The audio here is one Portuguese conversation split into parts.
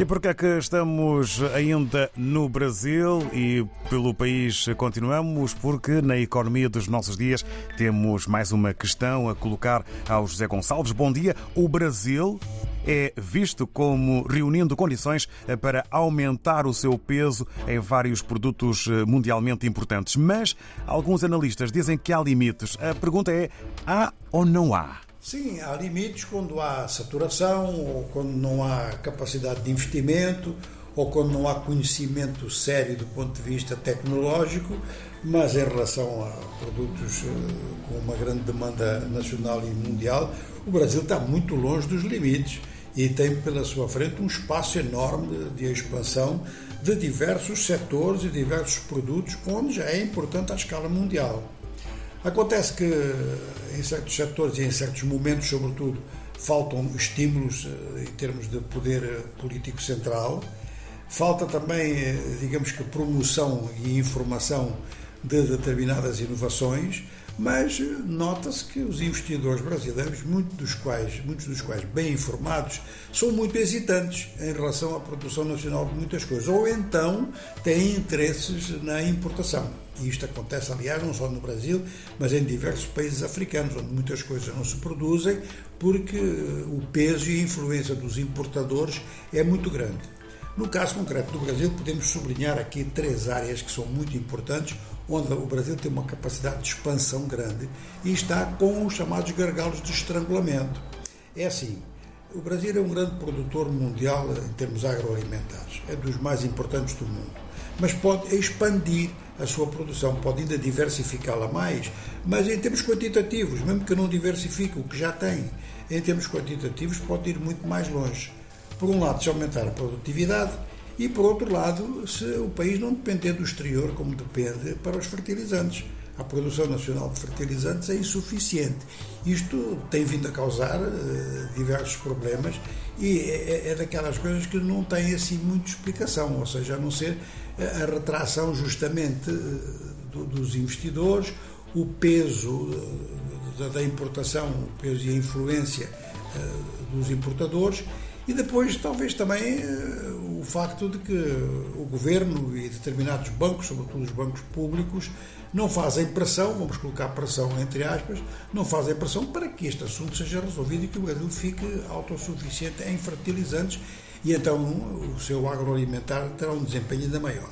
E por que é que estamos ainda no Brasil e pelo país continuamos? Porque na economia dos nossos dias temos mais uma questão a colocar ao José Gonçalves. Bom dia. O Brasil é visto como reunindo condições para aumentar o seu peso em vários produtos mundialmente importantes. Mas alguns analistas dizem que há limites. A pergunta é: há ou não há? Sim, há limites quando há saturação, ou quando não há capacidade de investimento, ou quando não há conhecimento sério do ponto de vista tecnológico, mas em relação a produtos com uma grande demanda nacional e mundial, o Brasil está muito longe dos limites e tem pela sua frente um espaço enorme de expansão de diversos setores e diversos produtos, onde já é importante à escala mundial. Acontece que em certos setores e em certos momentos, sobretudo, faltam estímulos em termos de poder político central. Falta também, digamos que, promoção e informação de determinadas inovações, mas nota-se que os investidores brasileiros, muitos dos quais, muitos dos quais bem informados, são muito hesitantes em relação à produção nacional de muitas coisas, ou então têm interesses na importação. E isto acontece, aliás, não só no Brasil, mas em diversos países africanos, onde muitas coisas não se produzem, porque o peso e a influência dos importadores é muito grande. No caso concreto do Brasil, podemos sublinhar aqui três áreas que são muito importantes, onde o Brasil tem uma capacidade de expansão grande e está com os chamados gargalos de estrangulamento. É assim, o Brasil é um grande produtor mundial em termos agroalimentares, é dos mais importantes do mundo, mas pode expandir a sua produção, pode ainda diversificá-la mais, mas em termos quantitativos, mesmo que não diversifique o que já tem, em termos quantitativos pode ir muito mais longe. Por um lado, se aumentar a produtividade, e por outro lado, se o país não depender do exterior como depende para os fertilizantes. A produção nacional de fertilizantes é insuficiente. Isto tem vindo a causar uh, diversos problemas e é, é, daquelas coisas que não tem assim muita explicação, ou seja, a não ser a retração justamente uh, dos investidores, o peso uh, da importação, o peso e a influência dos importadores e depois, talvez também, o facto de que o governo e determinados bancos, sobretudo os bancos públicos, não fazem pressão, vamos colocar pressão entre aspas, não fazem pressão para que este assunto seja resolvido e que o Brasil fique autossuficiente em fertilizantes e então o seu agroalimentar terá um desempenho ainda maior.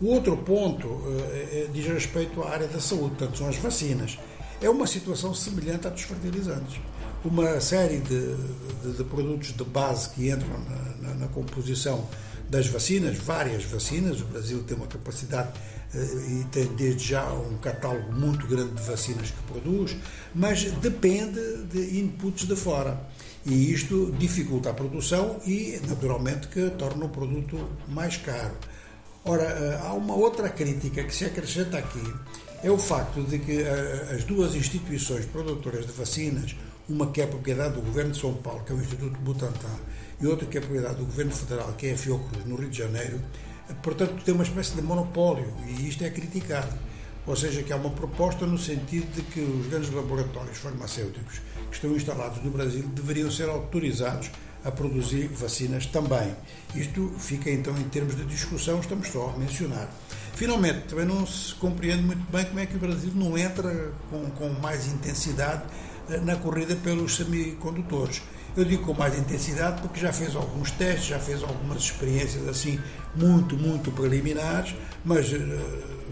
O outro ponto eh, diz respeito à área da saúde, portanto, são as vacinas. É uma situação semelhante à dos fertilizantes uma série de, de, de produtos de base que entram na, na, na, composição das vacinas, várias vacinas. O Brasil tem uma capacidade eh, e tem desde já um catálogo muito grande de vacinas que produz, mas depende de inputs de fora. E isto dificulta a produção e, naturalmente, que torna o produto mais caro. Ora, eh, há uma outra crítica que se acrescenta aqui, é o facto de que eh, as duas instituições produtoras de vacinas, uma que é propriedade do Governo de São Paulo, que é o Instituto Butantan, e outra que é propriedade do Governo Federal, que é a Fiocruz, no Rio de Janeiro, portanto, tem uma espécie de monopólio, e isto é criticado. Ou seja, que há uma proposta no sentido de que os grandes laboratórios farmacêuticos que estão instalados no Brasil deveriam ser autorizados a produzir vacinas também. Isto fica então em termos de discussão, estamos só a mencionar. Finalmente, também não se compreende muito bem como é que o Brasil não entra com, com mais intensidade na corrida pelos semicondutores. Eu digo com mais intensidade porque já fez alguns testes, já fez algumas experiências assim muito, muito preliminares, mas uh,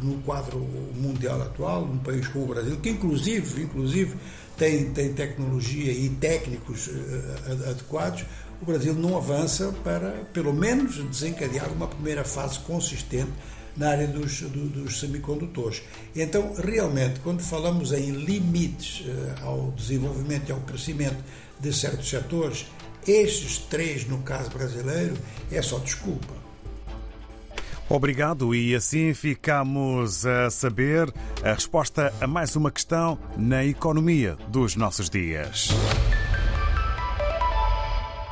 no quadro mundial atual, num país como o Brasil, que inclusive, inclusive tem, tem tecnologia e técnicos uh, adequados, o Brasil não avança para, pelo menos, desencadear uma primeira fase consistente na área dos, do, dos semicondutores. Então, realmente, quando falamos em limites uh, ao desenvolvimento e ao crescimento de certos setores, estes três, no caso brasileiro, é só desculpa. Obrigado, e assim ficamos a saber a resposta a mais uma questão na economia dos nossos dias.